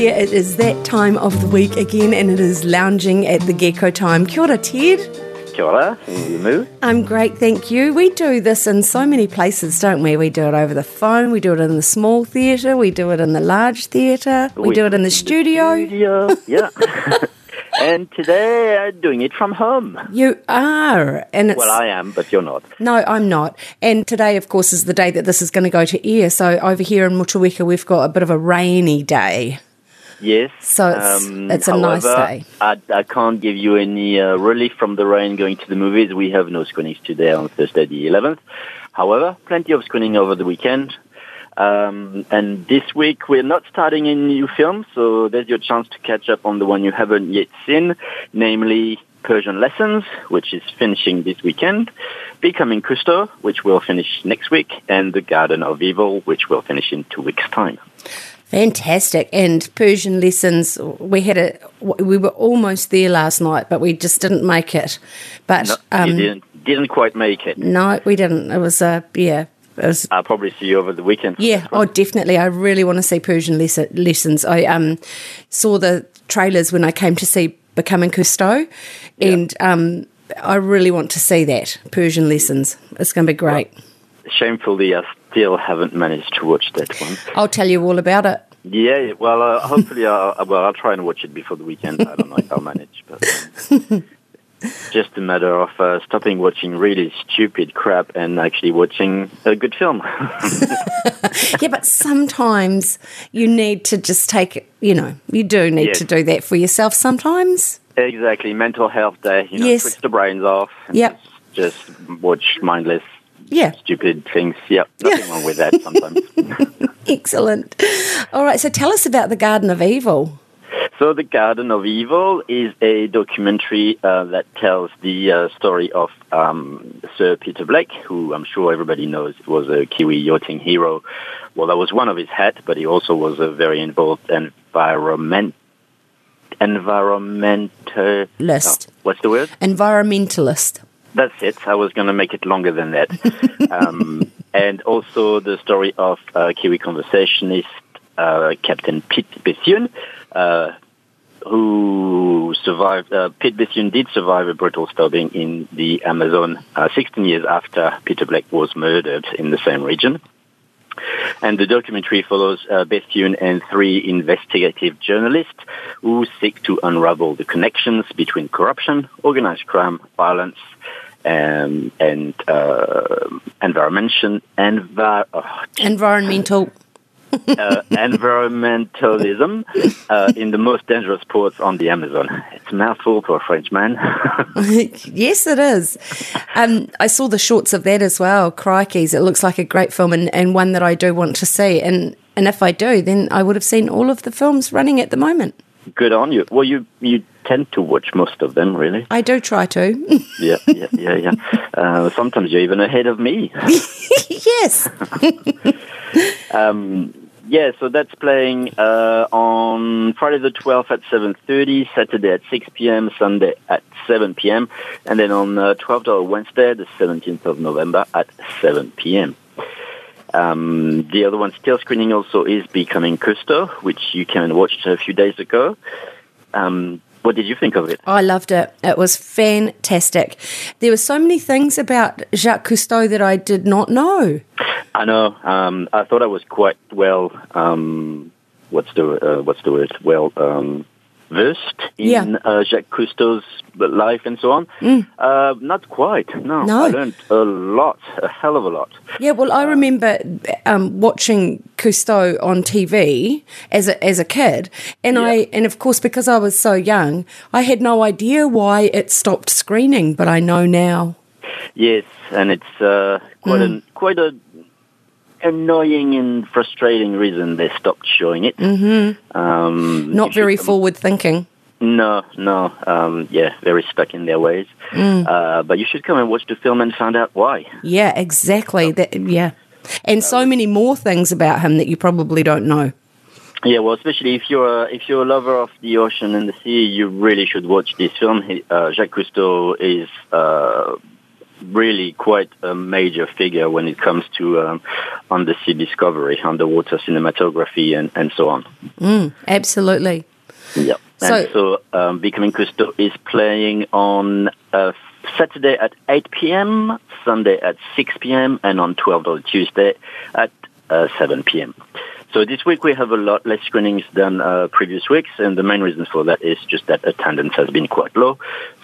Hey there, it is that time of the week again, and it is lounging at the gecko time. Kia ora, Ted. Kia ora, you move? I'm great, thank you. We do this in so many places, don't we? We do it over the phone, we do it in the small theatre, we do it in the large theatre, we, do it in the studio. Studio, yeah. and today I'm doing it from home. You are, and it's Well, I am, but you're not. no, I'm not. And today, of course, is the day that this is going to go to air. So over here in Motueka, we've got a bit of a rainy day. Yes. So it's- it's a nice day. I, I can't give you any uh, relief from the rain going to the movies. We have no screenings today on Thursday the 11th. However, plenty of screening over the weekend. Um, and this week we're not starting a new film, so there's your chance to catch up on the one you haven't yet seen, namely Persian Lessons, which is finishing this weekend, Becoming Cousteau, which will finish next week, and The Garden of Evil, which will finish in two weeks' time. Fantastic. And Persian lessons, we had a, we were almost there last night, but we just didn't make it. But No, um, you didn't, didn't quite make it. no, we didn't. It was a, yeah. It was, I'll probably see you over the weekend. yeah, oh, definitely. I really want to see Persian lesson, lessons. I um, saw the trailers when I came to see Becoming Cousteau, and um, I really want to see that Persian lessons. It's going to be great. Shamefully, I still haven't managed to watch that one. I'll tell you all about it. Yeah, well, uh, hopefully, I'll, well, I'll try and watch it before the weekend. I don't know if I'll manage, but um, just a matter of uh, stopping watching really stupid crap and actually watching a good film. Yeah, but sometimes you need to just take, you know, you do need Yes. to do that for yourself sometimes. exactly, mental health day. You know, Yes. switch the brains off. And Yep. Just, just watch mindless, Yeah, stupid things. Yeah, nothing wrong with that. Sometimes. excellent. All right, so tell us about the Garden of Evil. So, The Garden of Evil is a documentary uh, that tells the uh, story of um, Sir Peter Blake, who I'm sure everybody knows was a Kiwi yachting hero. Well, that was one of his hats, but he also was a very involved environment environmental List. oh, what's the word? Environmentalist. That's it. I was going to make it longer than that. um, and also the story of uh, Kiwi conversationist uh, Captain Pete Bethune, uh, who survived. Uh, Pete Bethune did survive a brutal stabbing in the Amazon uh, 16 years after Peter Blake was murdered in the same region. And the documentary follows uh, Bethune and three investigative journalists who seek to unravel the connections between corruption, organized crime, violence, um, and uh, environmental, envi- oh, Environmental. Uh, environmentalism uh, in the most dangerous ports on the Amazon. It's a mouthful for a Frenchman. yes, it is. Um, I saw the shorts of that as well. Crikeys, it looks like a great film and, and one that I do want to see. And and if I do, then I would have seen all of the films running at the moment. Good on you. Well, you you tend to watch most of them, really. I do try to. Yeah, yeah, yeah, yeah. Uh, sometimes you're even ahead of me. yes. Um, yeah, so that's playing uh, on Friday the 12th at 7.30, Saturday at 6 p.m., Sunday at 7 p.m., and then on uh, 12th or Wednesday, the 17th of November at 7 p.m. Um, the other one still screening also is Becoming Cousteau, which you can watch a few days ago. Um, what did you think of it? I loved it. It was fantastic. There were so many things about Jacques Cousteau that I did not know. I know. Um, I thought I was quite well. Um, what's the uh, what's the word? Well um, versed in Yeah. Mm. uh, Jacques Cousteau's life and so on. Uh, not quite. No. No. I learned a lot, a hell of a lot. Yeah, well, I remember um, watching Cousteau on TV as a, as a kid, and I and of course because I was so young, I had no idea why it stopped screening, but I know now. Yes, and it's uh, quite Mm. a quite a annoying and frustrating reason they stopped showing it. Mm-hmm. Um, Not very should- forward thinking. No, no. Um, yeah, very stuck in their ways. Uh, but you should come and watch the film and find out why. Yeah, exactly. That, yeah. And so many more things about him that you probably don't know. Yeah, well, especially if you're a, if you're a lover of the ocean and the sea, you really should watch this film. He, uh, Jacques Cousteau is uh, really quite a major figure when it comes to um, undersea discovery, underwater cinematography, and, and so on. Mm, absolutely. Yeah. So- and so um, Becoming Cousteau is playing on uh, Saturday at 8 p.m., Sunday at 6 p.m., and on 12th or Tuesday at uh, 7 p.m. So this week we have a lot less screenings than uh, previous weeks, and the main reason for that is just that attendance has been quite low.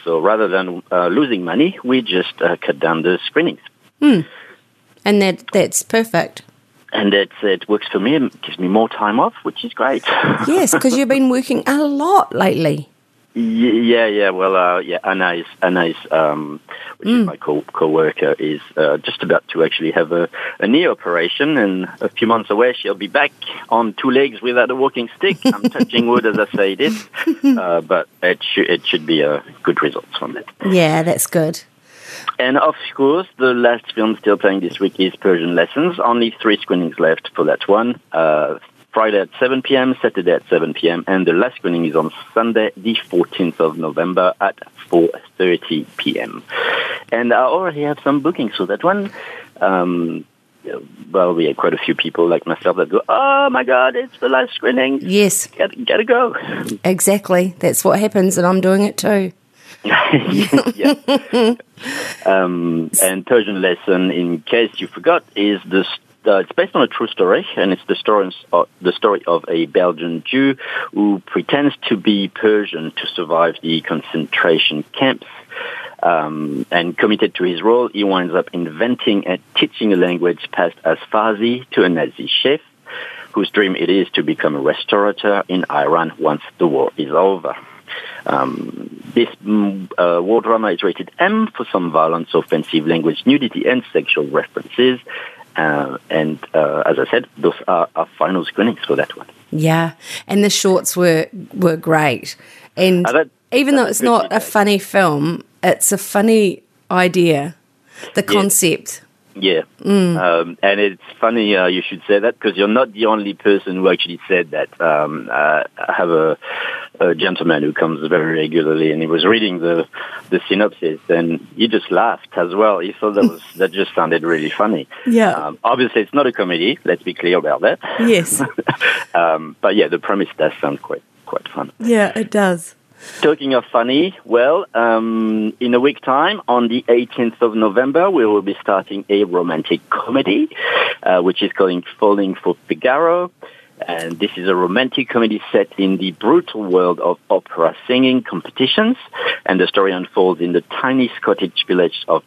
So rather than uh, losing money, we just uh, cut down the screenings. And that that's perfect. And it, it works for me and gives me more time off, which is great. Yes, because you've been working a lot lately. Yeah, yeah. Well, uh, yeah. Anna is Anna is um, which is my co co-worker is uh, just about to actually have a, a knee operation, and a few months away she'll be back on two legs without a walking stick. I'm touching wood as I say this, uh, but it should it should be a good results from that. Yeah, that's good. And of course, the last film still playing this week is Persian Lessons. Only three screenings left for that one. Uh, Friday at 7 p.m., Saturday at 7 p.m., and the last screening is on Sunday, the 14th of November at 4.30 p.m. And I already have some bookings for that one. Um, well, we had quite a few people like myself that go, oh my God, it's the last screening. Yes, Gotta, gotta go. exactly. That's what happens, and I'm doing it too. yeah. um, and Persian lesson, in case you forgot, is this. Uh, it's based on a true story, and it's the story of, the story of a Belgian Jew who pretends to be Persian to survive the concentration camps. Um, and committed to his role, he winds up inventing and teaching a language passed as Farsi to a Nazi chef, whose dream it is to become a restaurateur in Iran once the war is over. Um, this mm, uh, war drama is rated M for some violence, offensive language, nudity, and sexual references. Uh, and uh, as I said, those are our final screenings for that one. Yeah, and the shorts were were great, and Uh, that- even though it's not a funny film, it's a funny idea, the concept. Yeah, um, and it's funny uh, you should say that because you're not the only person who actually said that. Um, uh, I have a, a gentleman who comes very regularly, and he was reading the the synopsis, and he just laughed as well. He thought that was that just sounded really funny. Yeah. Um, obviously, it's not a comedy. Let's be clear about that. Yes. um, but yeah, the premise does sound quite quite fun. yeah, it does. Talking of funny, well, um, in a week time, on the 18th of November, we will be starting a romantic comedy, uh, which is called Falling for Figaro. And this is a romantic comedy set in the brutal world of opera singing competitions. And the story unfolds in the tiny Scottish village of,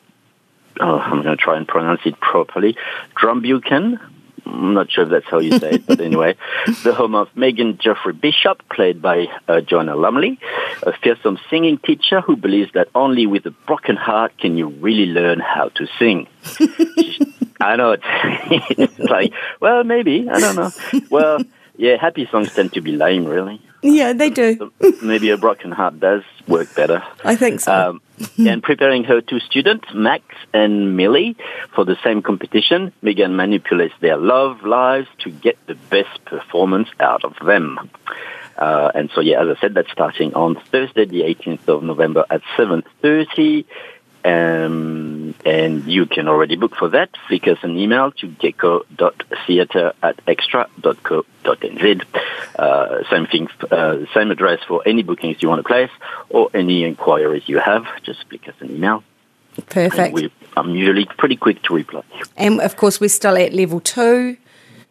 oh, I'm going to try and pronounce it properly, Drumbuchan. I'm not sure if that's how you say it, but anyway, the home of Megan Geoffrey Bishop, played by uh, Joanna Lumley, a fearsome singing teacher who believes that only with a broken heart can you really learn how to sing. I know it's, it's like, well, maybe I don't know. Well, yeah, happy songs tend to be lame, really. Yeah, they do. Maybe a broken heart does work better. I think so. Um, and preparing her two students, Max and Millie, for the same competition, Megan manipulates their love lives to get the best performance out of them. Uh, and so, yeah, as I said, that's starting on Thursday, the 18th of November at 7.30. Um, and you can already book for that. Flick us an email to gecko.theatre at extra.co.nz. Uh, same thing, uh, same address for any bookings you want to place or any inquiries you have. Just flick us an email. And Perfect. we, I'm usually pretty quick to reply. And of course, we're still at level two.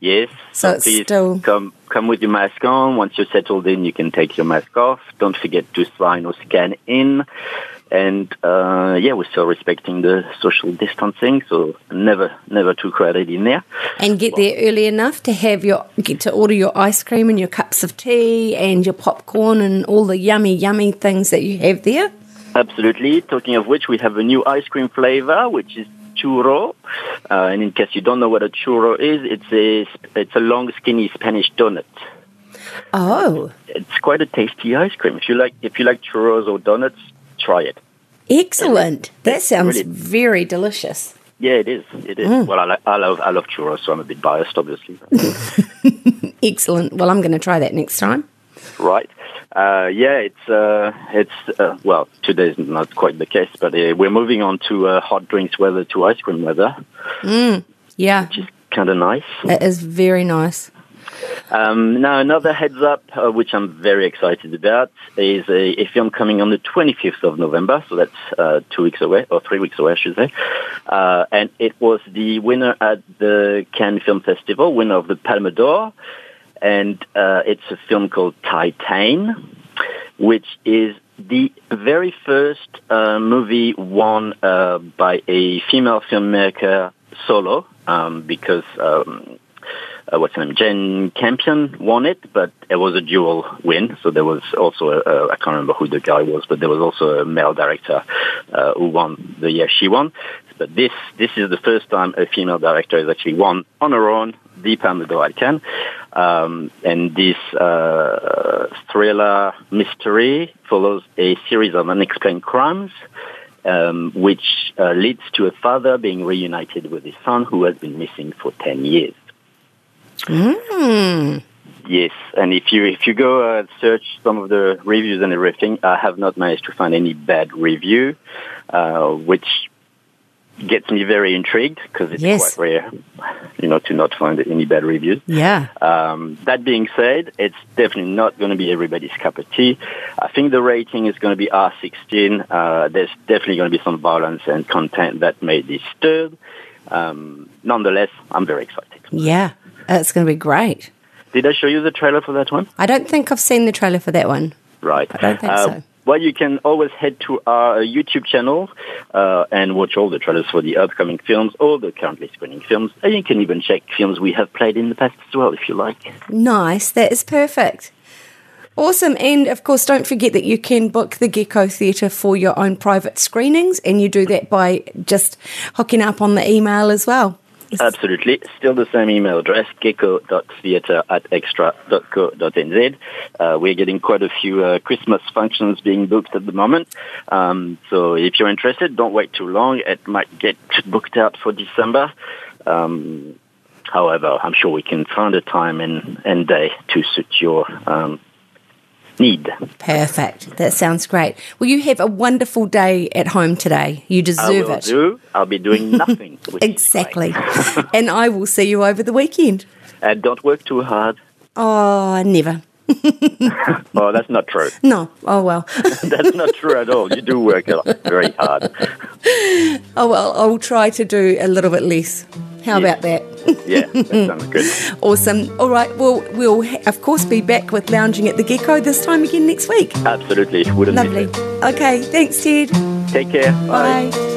Yes. So it's please still- come come with your mask on. Once you're settled in, you can take your mask off. Don't forget to sign or scan in. And uh, yeah, we're still respecting the social distancing, so never never too crowded in there. And get there early enough to have your get to order your ice cream and your cups of tea and your popcorn and all the yummy, yummy things that you have there. Absolutely. Talking of which, we have a new ice cream flavor, which is churro. Uh, and in case you don't know what a churro is, it's a it's a long, skinny Spanish donut. Oh, It's quite a tasty ice cream. If you like, if you like churros or donuts, try it. excellent. That sounds Brilliant. very delicious. Yeah, it is. It is. Well, I, I love I love churros, so I'm a bit biased, obviously. Excellent. Well, I'm going to try that next time. right. Uh, yeah, it's uh, it's uh, well, today's not quite the case, but uh, we're moving on to uh, hot drinks weather to ice cream weather, Yeah, which is kind of nice. it is very nice. Um, now, another heads up, uh, which I'm very excited about, is a, a film coming on the 25th of November. So that's uh, two weeks away, or three weeks away, I should say. Uh, and it was the winner at the Cannes Film Festival, winner of the Palme d'Or. And uh, it's a film called Titane, which is the very first uh, movie won uh, by a female filmmaker solo, um, because um, uh, what's her name, Jane Campion won it, but it was a dual win. So there was also, a, a, I can't remember who the guy was, but there was also a male director uh, who won the year she won. But this this is the first time a female director has actually won on her own the Palme Cannes. Um, and this uh, thriller mystery follows a series of unexplained crimes um, which uh, leads to a father being reunited with his son who has been missing for 10 years. Yes, and if you if you go uh, search some of the reviews and everything, I have not managed to find any bad review, uh, which gets me very intrigued because it's Yes. quite rare, you know, to not find any bad reviews. Yeah. Um, that being said, it's definitely not going to be everybody's cup of tea. I think the rating is going to be R16. Uh, there's definitely going to be some violence and content that may disturb. Um, nonetheless, I'm very excited. Yeah. It's going to be great. Did I show you the trailer for that one? I don't think I've seen the trailer for that one. Right. I don't think Uh, so. Well, you can always head to our YouTube channel uh, and watch all the trailers for the upcoming films, all the currently screening films, and you can even check films we have played in the past as well, if you like. Nice. That is perfect. Awesome. And of course, don't forget that you can book the Gecko Theatre for your own private screenings, and you do that by just hooking up on the email as well. Absolutely. Still the same email address, gecko.theatre at extra.co.nz. Uh, we're getting quite a few uh, Christmas functions being booked at the moment. Um, so if you're interested, don't wait too long. It might get booked out for December. Um, however, I'm sure we can find a time and, and day to suit your um, need. Perfect. That sounds great. Well, you have a wonderful day at home today. You I deserve will it. do. I'll be doing nothing. Exactly. and I will see you over the weekend. and don't work too hard. Oh, never. Oh, that's not true. No. Oh, well. That's not true at all. You do work very hard. oh, well, I'll try to do a little bit less. How about that? Yeah, that sounds good. Awesome. All right. Well, we'll, of course, be back with Lounging at the Gecko this time again next week. Absolutely. Wouldn't Lovely. Okay. Thanks, Ted. Take care. Bye.